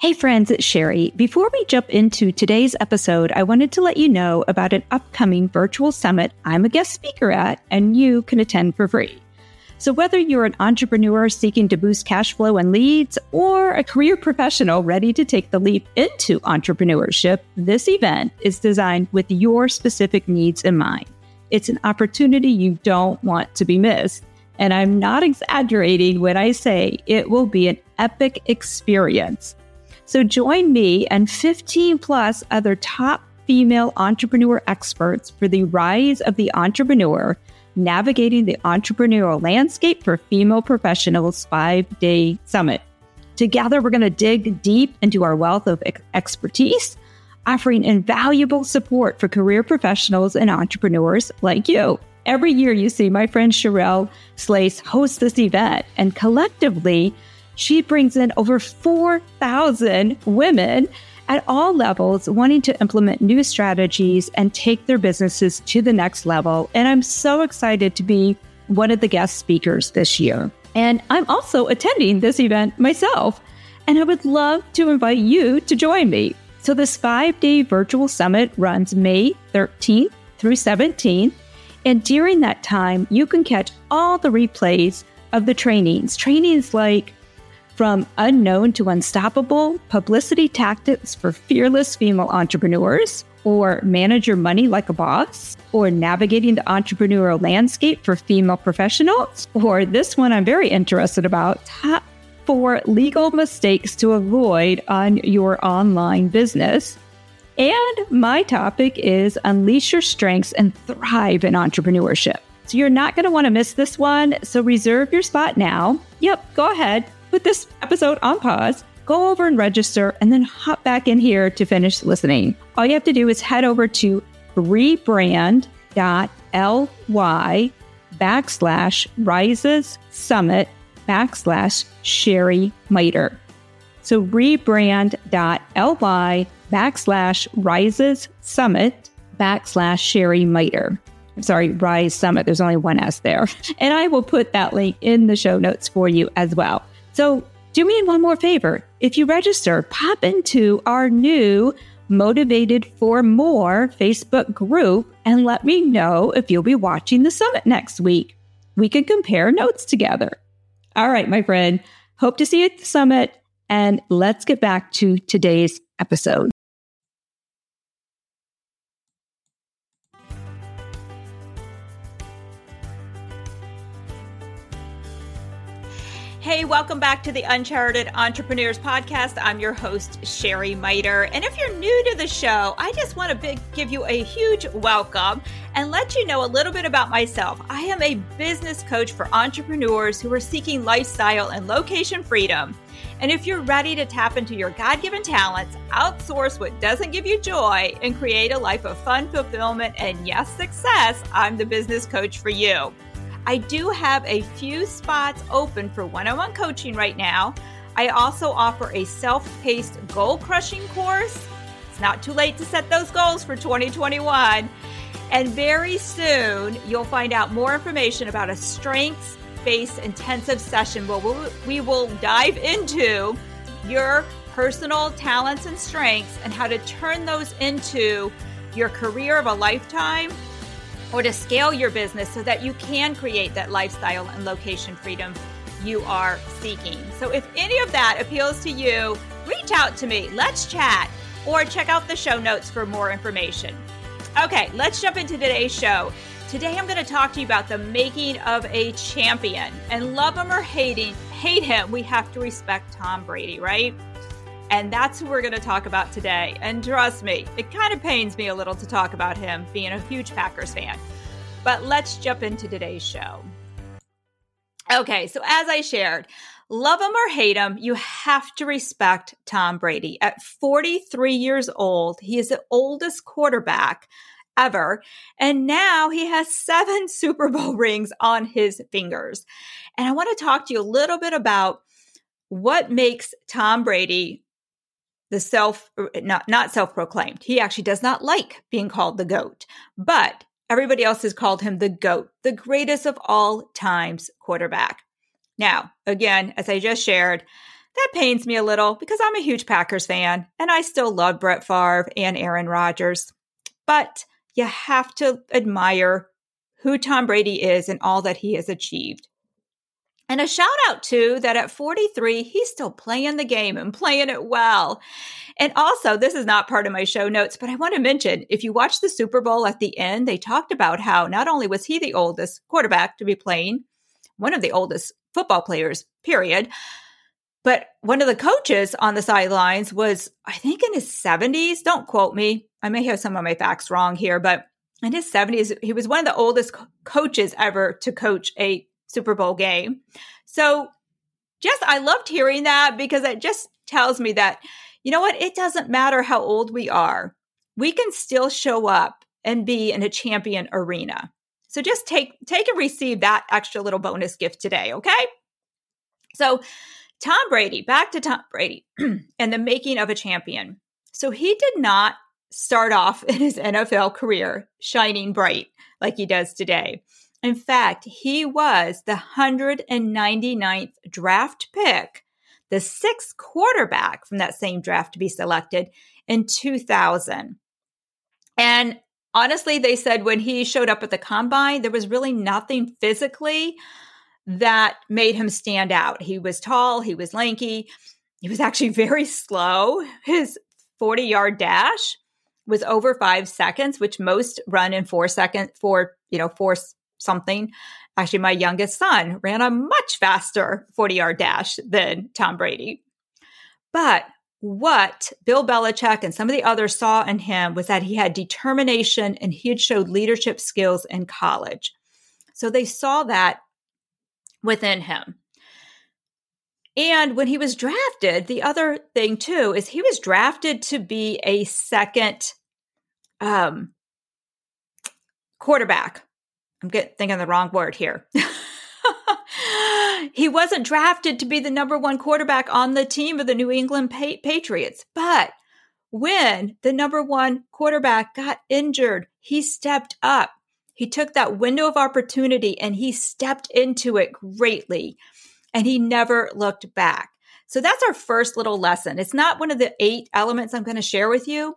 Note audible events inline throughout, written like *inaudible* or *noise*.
Hey friends, it's Sherry. Before we jump into today's episode, I wanted to let you know about an upcoming virtual summit I'm a guest speaker at and you can attend for free. So whether you're an entrepreneur seeking to boost cash flow and leads or a career professional ready to take the leap into entrepreneurship, this event is designed with your specific needs in mind. It's an opportunity you don't want to be missed. And I'm not exaggerating when I say it will be an epic experience. So join me and 15 plus other top female entrepreneur experts for the Rise of the Entrepreneur Navigating the Entrepreneurial Landscape for Female Professionals five day summit. Together, we're going to dig deep into our wealth of expertise, offering invaluable support for career professionals and entrepreneurs like you. Every year, you see my friend Sherelle Slace host this event, and collectively, she brings in over 4,000 women at all levels wanting to implement new strategies and take their businesses to the next level. And I'm so excited to be one of the guest speakers this year. And I'm also attending this event myself. And I would love to invite you to join me. So, this five day virtual summit runs May 13th through 17th. And during that time, you can catch all the replays of the trainings. Trainings like from unknown to unstoppable publicity tactics for fearless female entrepreneurs, or manage your money like a boss, or navigating the entrepreneurial landscape for female professionals, or this one I'm very interested about top four legal mistakes to avoid on your online business. And my topic is unleash your strengths and thrive in entrepreneurship. So you're not going to want to miss this one. So reserve your spot now. Yep, go ahead put this episode on pause, go over and register, and then hop back in here to finish listening. All you have to do is head over to rebrand.ly backslash rises summit backslash Sherry Miter. So rebrand.ly backslash rises summit backslash Sherry Miter. I'm sorry, Rise Summit. There's only one S there. *laughs* And I will put that link in the show notes for you as well. So do me one more favor. If you register, pop into our new Motivated for More Facebook group and let me know if you'll be watching the summit next week. We can compare notes together. All right, my friend. Hope to see you at the summit. And let's get back to today's episode. Hey, welcome back to the Uncharted Entrepreneurs Podcast. I'm your host, Sherry Miter. And if you're new to the show, I just want to big, give you a huge welcome and let you know a little bit about myself. I am a business coach for entrepreneurs who are seeking lifestyle and location freedom. And if you're ready to tap into your God given talents, outsource what doesn't give you joy, and create a life of fun, fulfillment, and yes, success, I'm the business coach for you. I do have a few spots open for one on one coaching right now. I also offer a self paced goal crushing course. It's not too late to set those goals for 2021. And very soon, you'll find out more information about a strengths based intensive session where we will dive into your personal talents and strengths and how to turn those into your career of a lifetime or to scale your business so that you can create that lifestyle and location freedom you are seeking. So if any of that appeals to you, reach out to me. Let's chat or check out the show notes for more information. Okay, let's jump into today's show. Today I'm going to talk to you about the making of a champion. And love him or hating, hate him, we have to respect Tom Brady, right? And that's who we're going to talk about today. And trust me, it kind of pains me a little to talk about him being a huge Packers fan. But let's jump into today's show. Okay, so as I shared, love him or hate him, you have to respect Tom Brady. At 43 years old, he is the oldest quarterback ever. And now he has seven *laughs* Super Bowl rings on his fingers. And I want to talk to you a little bit about what makes Tom Brady the self uh, not not self-proclaimed. He actually does not like being called the goat, but everybody else has called him the goat, the greatest of all times quarterback. Now, again, as I just shared, that pains me a little because I'm a huge Packers fan and I still love Brett Favre and Aaron Rodgers. But you have to admire who Tom Brady is and all that he has achieved. And a shout out too that at 43, he's still playing the game and playing it well. And also, this is not part of my show notes, but I want to mention if you watch the Super Bowl at the end, they talked about how not only was he the oldest quarterback to be playing, one of the oldest football players, period, but one of the coaches on the sidelines was, I think, in his 70s. Don't quote me. I may have some of my facts wrong here, but in his 70s, he was one of the oldest co- coaches ever to coach a Super Bowl game. So just, I loved hearing that because it just tells me that, you know what? It doesn't matter how old we are. We can still show up and be in a champion arena. So just take, take and receive that extra little bonus gift today. Okay. So Tom Brady, back to Tom Brady *clears throat* and the making of a champion. So he did not start off *laughs* in his NFL career shining bright like he does today. In fact, he was the 199th draft pick, the sixth quarterback from that same draft to be selected in 2000. And honestly, they said when he showed up at the combine, there was really nothing physically that made him stand out. He was tall, he was lanky, he was actually very slow. His 40 yard dash was over five seconds, which most run in four seconds, four, you know, four something. Actually, my youngest son ran a much faster 40 yard dash than Tom Brady. But what Bill Belichick and some of the others saw in him was that he had determination and he had showed leadership skills in college. So they saw that within him. And when he was drafted, the other thing too is he was drafted to be a second um, quarterback. I'm get, thinking the wrong word here. *laughs* he wasn't drafted to be the number one quarterback on the team of the New England pa- Patriots. But when the number one quarterback got injured, he stepped up he took that window of opportunity and he stepped into it greatly and he never looked back. So that's our first little lesson. It's not one of the eight elements I'm going to share with you,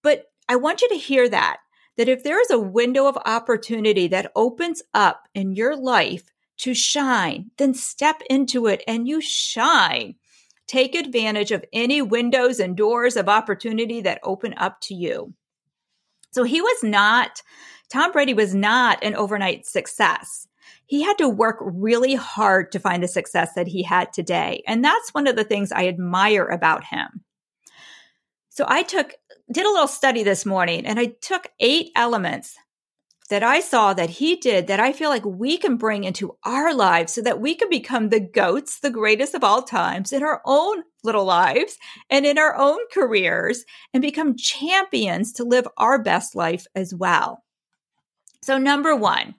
but I want you to hear that that if there is a window of opportunity that opens up in your life to shine, then step into it and you shine. Take advantage of any windows and doors of opportunity that open up to you. So he was not Tom Brady was not an overnight success. He had to work really hard to find the success that he had today. And that's one of the things I admire about him. So I took, did a little study this morning and I took eight elements that I saw that he did that I feel like we can bring into our lives so that we can become the goats, the greatest of all times in our own little lives and in our own careers and become champions to live our best life as well. So, number one,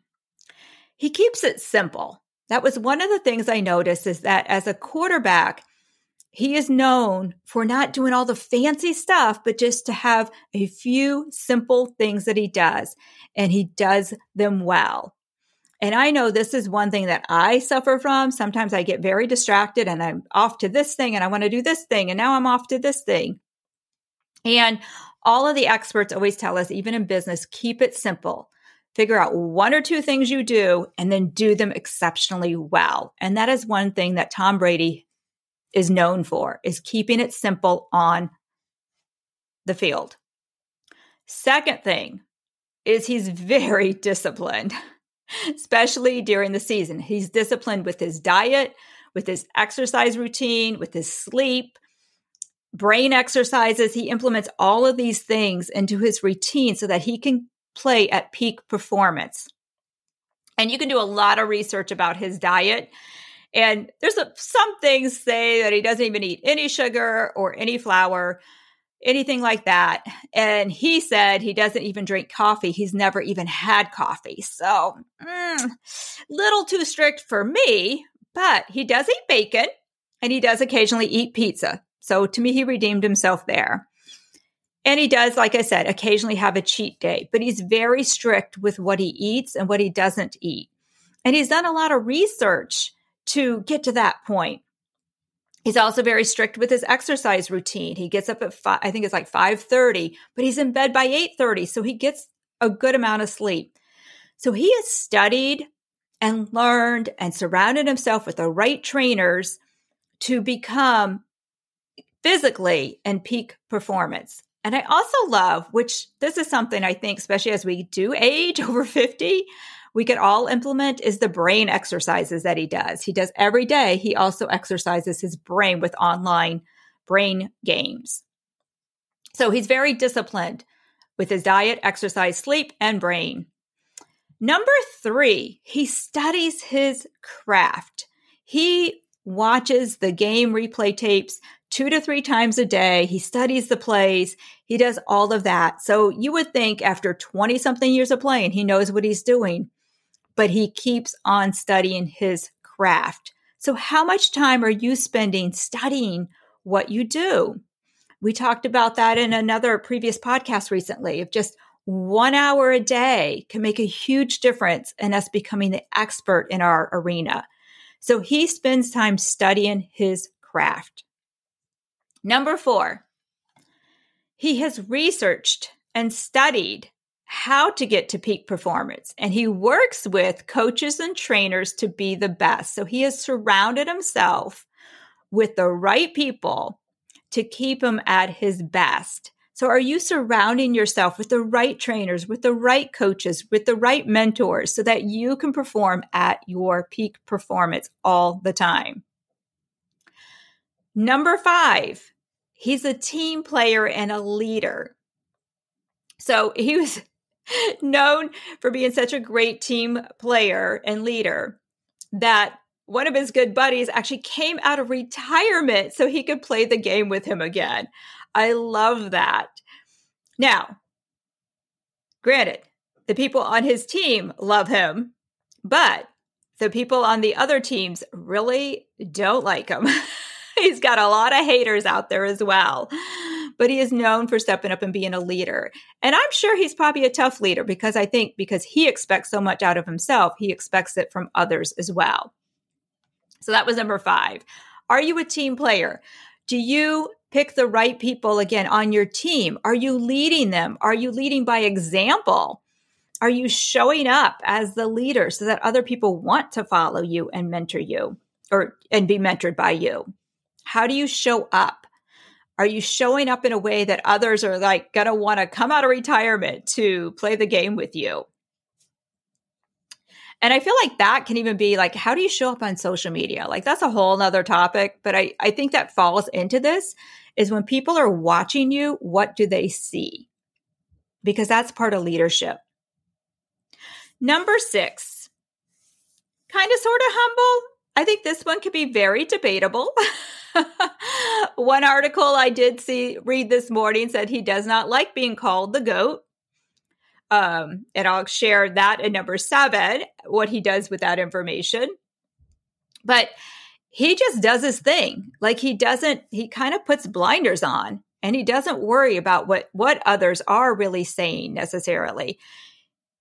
he keeps it simple. That was one of the things I noticed is that as a quarterback, he is known for not doing all the fancy stuff, but just to have a few simple things that he does, and he does them well. And I know this is one thing that I suffer from. Sometimes I get very distracted and I'm off to this thing and I want to do this thing, and now I'm off to this thing. And all of the experts always tell us, even in business, keep it simple figure out one or two things you do and then do them exceptionally well. And that is one thing that Tom Brady is known for is keeping it simple on the field. Second thing is he's very *laughs* disciplined, especially during the season. He's disciplined with his diet, with his exercise routine, with his sleep, brain exercises. He implements all of these things into his routine so that he can play at peak performance. And you can do a lot of research about his diet. And there's a, some things say that he doesn't even eat any sugar or any flour, anything like that. And he said he doesn't even drink coffee. He's never even had coffee. So, mm, little too strict for me, but he does eat bacon and he does occasionally eat pizza. So to me, he redeemed himself there. And he does, like I said, occasionally have a cheat day, but he's very strict with what he eats and what he doesn't eat. And he's done a lot of research to get to that point. He's also very strict with his exercise routine. He gets up at five, I think it's like 5:30, but he's in bed by 8:30, so he gets a good amount of sleep. So he has studied and learned and surrounded himself with the right trainers to become physically in peak performance. And I also love, which this is something I think, especially as we do age *laughs* over 50, we could all implement is the brain exercises that he does. He does every day. He also exercises his brain with online brain games. So he's very disciplined with his diet, exercise, sleep, and brain. Number three, he studies his craft. He watches the game replay tapes two to three times a day. He studies the plays. He does all of that. So you would think after 20 something years of playing, he knows what he's doing but he keeps on studying his craft. So, how much time are you spending studying what you do? We talked about that in another previous podcast recently of just one hour a day can make a huge difference in us becoming the expert in our arena. So he spends time studying his craft. Number four, he has researched and studied how to get to peak performance. And he works with coaches and trainers to be the best. So he has surrounded himself with the right people to keep him at his best. So are you surrounding yourself with the right trainers, with the right coaches, with the right mentors so that you can perform at your peak performance all the time? Number five, he's a team player and a leader. So he was known for being such a great team player and leader that one of his good buddies actually came out of retirement so he could play the game with him again. I love that. Now, granted, the people on his team love him, but the people on the other teams really don't like him. *laughs* He's got a lot of haters out there as well but he is known for stepping up and being a leader. And I'm sure he's probably a tough leader because I think because he expects so much out of himself, he expects it from others as well. So that was number five. Are you a team player? Do you pick the right people again on your team? Are you leading them? Are you leading by example? Are you showing up as the leader so that other people want to follow you and mentor you or and be mentored by you? How do you show up? Are you showing up in a way that others are like going to want to come out of retirement to play the game with you? And I feel like that can even be like, how do you show up on social media? Like that's a whole nother topic. But I, I think that falls into this is when people are watching you, what do they see? Because that's part of leadership. Number six, kind of sort of humble. I think this one could be very debatable. *laughs* One article I did see read this morning said he does not like being called the goat. Um, and I'll share that in number seven, what he does with that information. But he just does his thing. Like he doesn't, he kind of puts blinders on and he doesn't worry about what, what others are really saying necessarily.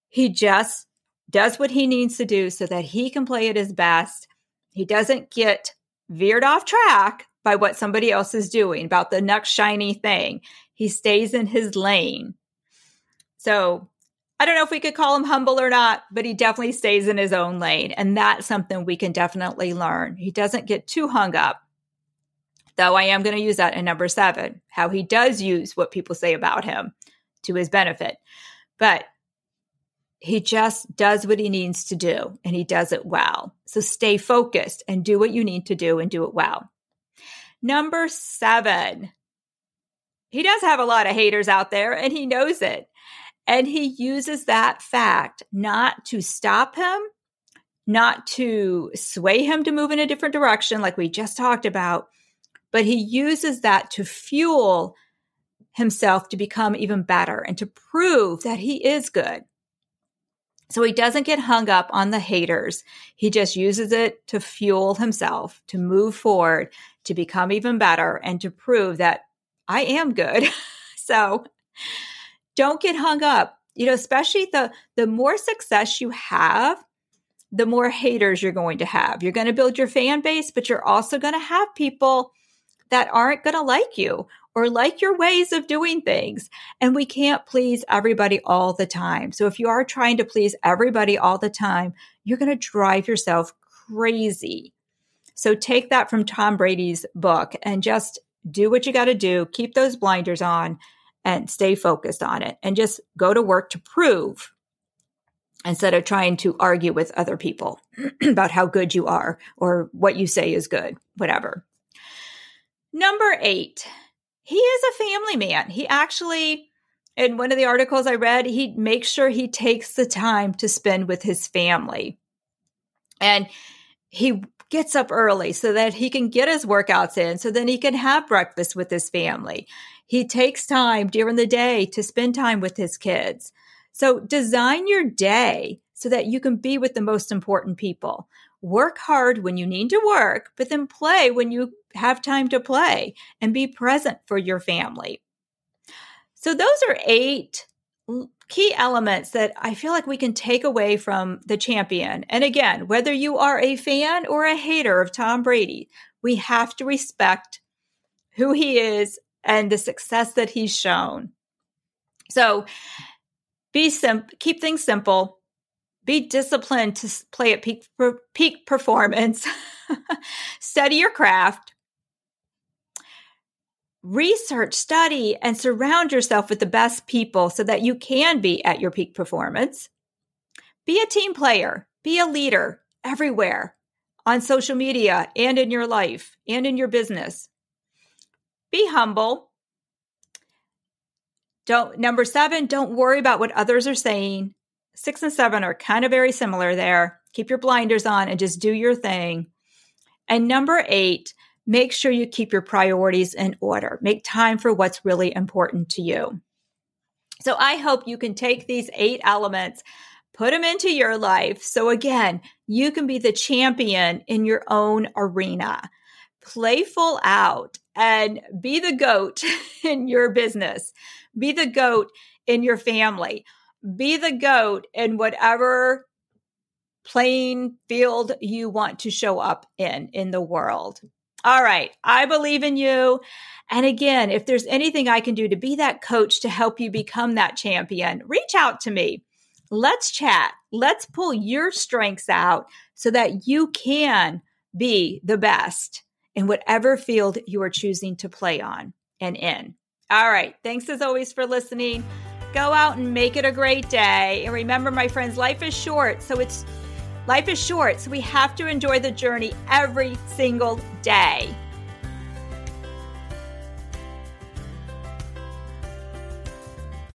He just does what he needs to do so that he can play at his best. He doesn't get veered off track by what somebody else is doing, about the next shiny thing. He stays in his lane. So I don't know if we could call him humble or not, but he definitely stays in his own lane. And that's something we can definitely learn. He doesn't get too hung up. Though I am going to use that in number seven, how he does use what people say about him to his benefit. But he just does what he needs to do and he does it well. So stay focused and do what you need to do and do it well. Number seven, he does have a lot of haters out there and he knows it. And he uses that fact not to stop him, not to sway him to move in a different direction, like we just talked about, but he uses that to fuel himself to become even better and to prove that he is good. So he doesn't get hung up on the haters. He just uses it to fuel himself, to move forward, to become even better, and to prove that I am good. *laughs* so don't get hung up. You know, especially the the more success you have, the more haters you're going to have. You're going to build your fan base, but you're also going to have people that aren't going to like you or like your ways of doing things. And we can't please everybody all the time. So if you are trying to please everybody all the time, you're going to drive yourself crazy. So take that from Tom Brady's book and just do what you got to do. Keep those blinders on and stay focused on it and just go to work to prove instead of trying to argue with other people *clears throat* about how good you are or what you say is good, whatever. Number eight, he is a family man. He actually, in one of the articles I read, he makes sure he takes the time to spend with his family. And he gets up early so that he can get his workouts in, so then he can have breakfast with his family. He takes time during the day to spend time with his kids. So design your day so that you can be with the most important people. Work hard when you need to work, but then play when you have time to play and be present for your family. So those are eight key elements that I feel like we can take away from the champion. And again, whether you are a fan or a hater of Tom Brady, we have to respect who he is and the success that he's shown. So be simple, keep things simple, be disciplined to play at peak peak performance, *laughs* study your craft, research, study, and surround yourself with the best people so that you can be at your peak performance. Be a team player, be a leader everywhere on social media and in your life and in your business. Be humble. Don't number 7, don't worry about what others are saying. 6 and 7 are kind of very similar there. Keep your blinders on and just do your thing. And number 8, make sure you keep your priorities in order. Make time for what's really important to you. So I hope you can take these eight elements, put them into your life. So again, you can be the champion in your own arena. Playful out and be the goat *laughs* in your business. Be the goat in your family. Be the goat in whatever playing field you want to show up in in the world. All right. I believe in you. And again, if there's anything I can do to be that coach to help you become that champion, reach out to me. Let's chat. Let's pull your strengths out so that you can be the best in whatever field you are choosing to play on and in. All right. Thanks as always for listening. Go out and make it a great day. And remember, my friends, life is short. So it's Life is short, so we have to enjoy the journey every single day.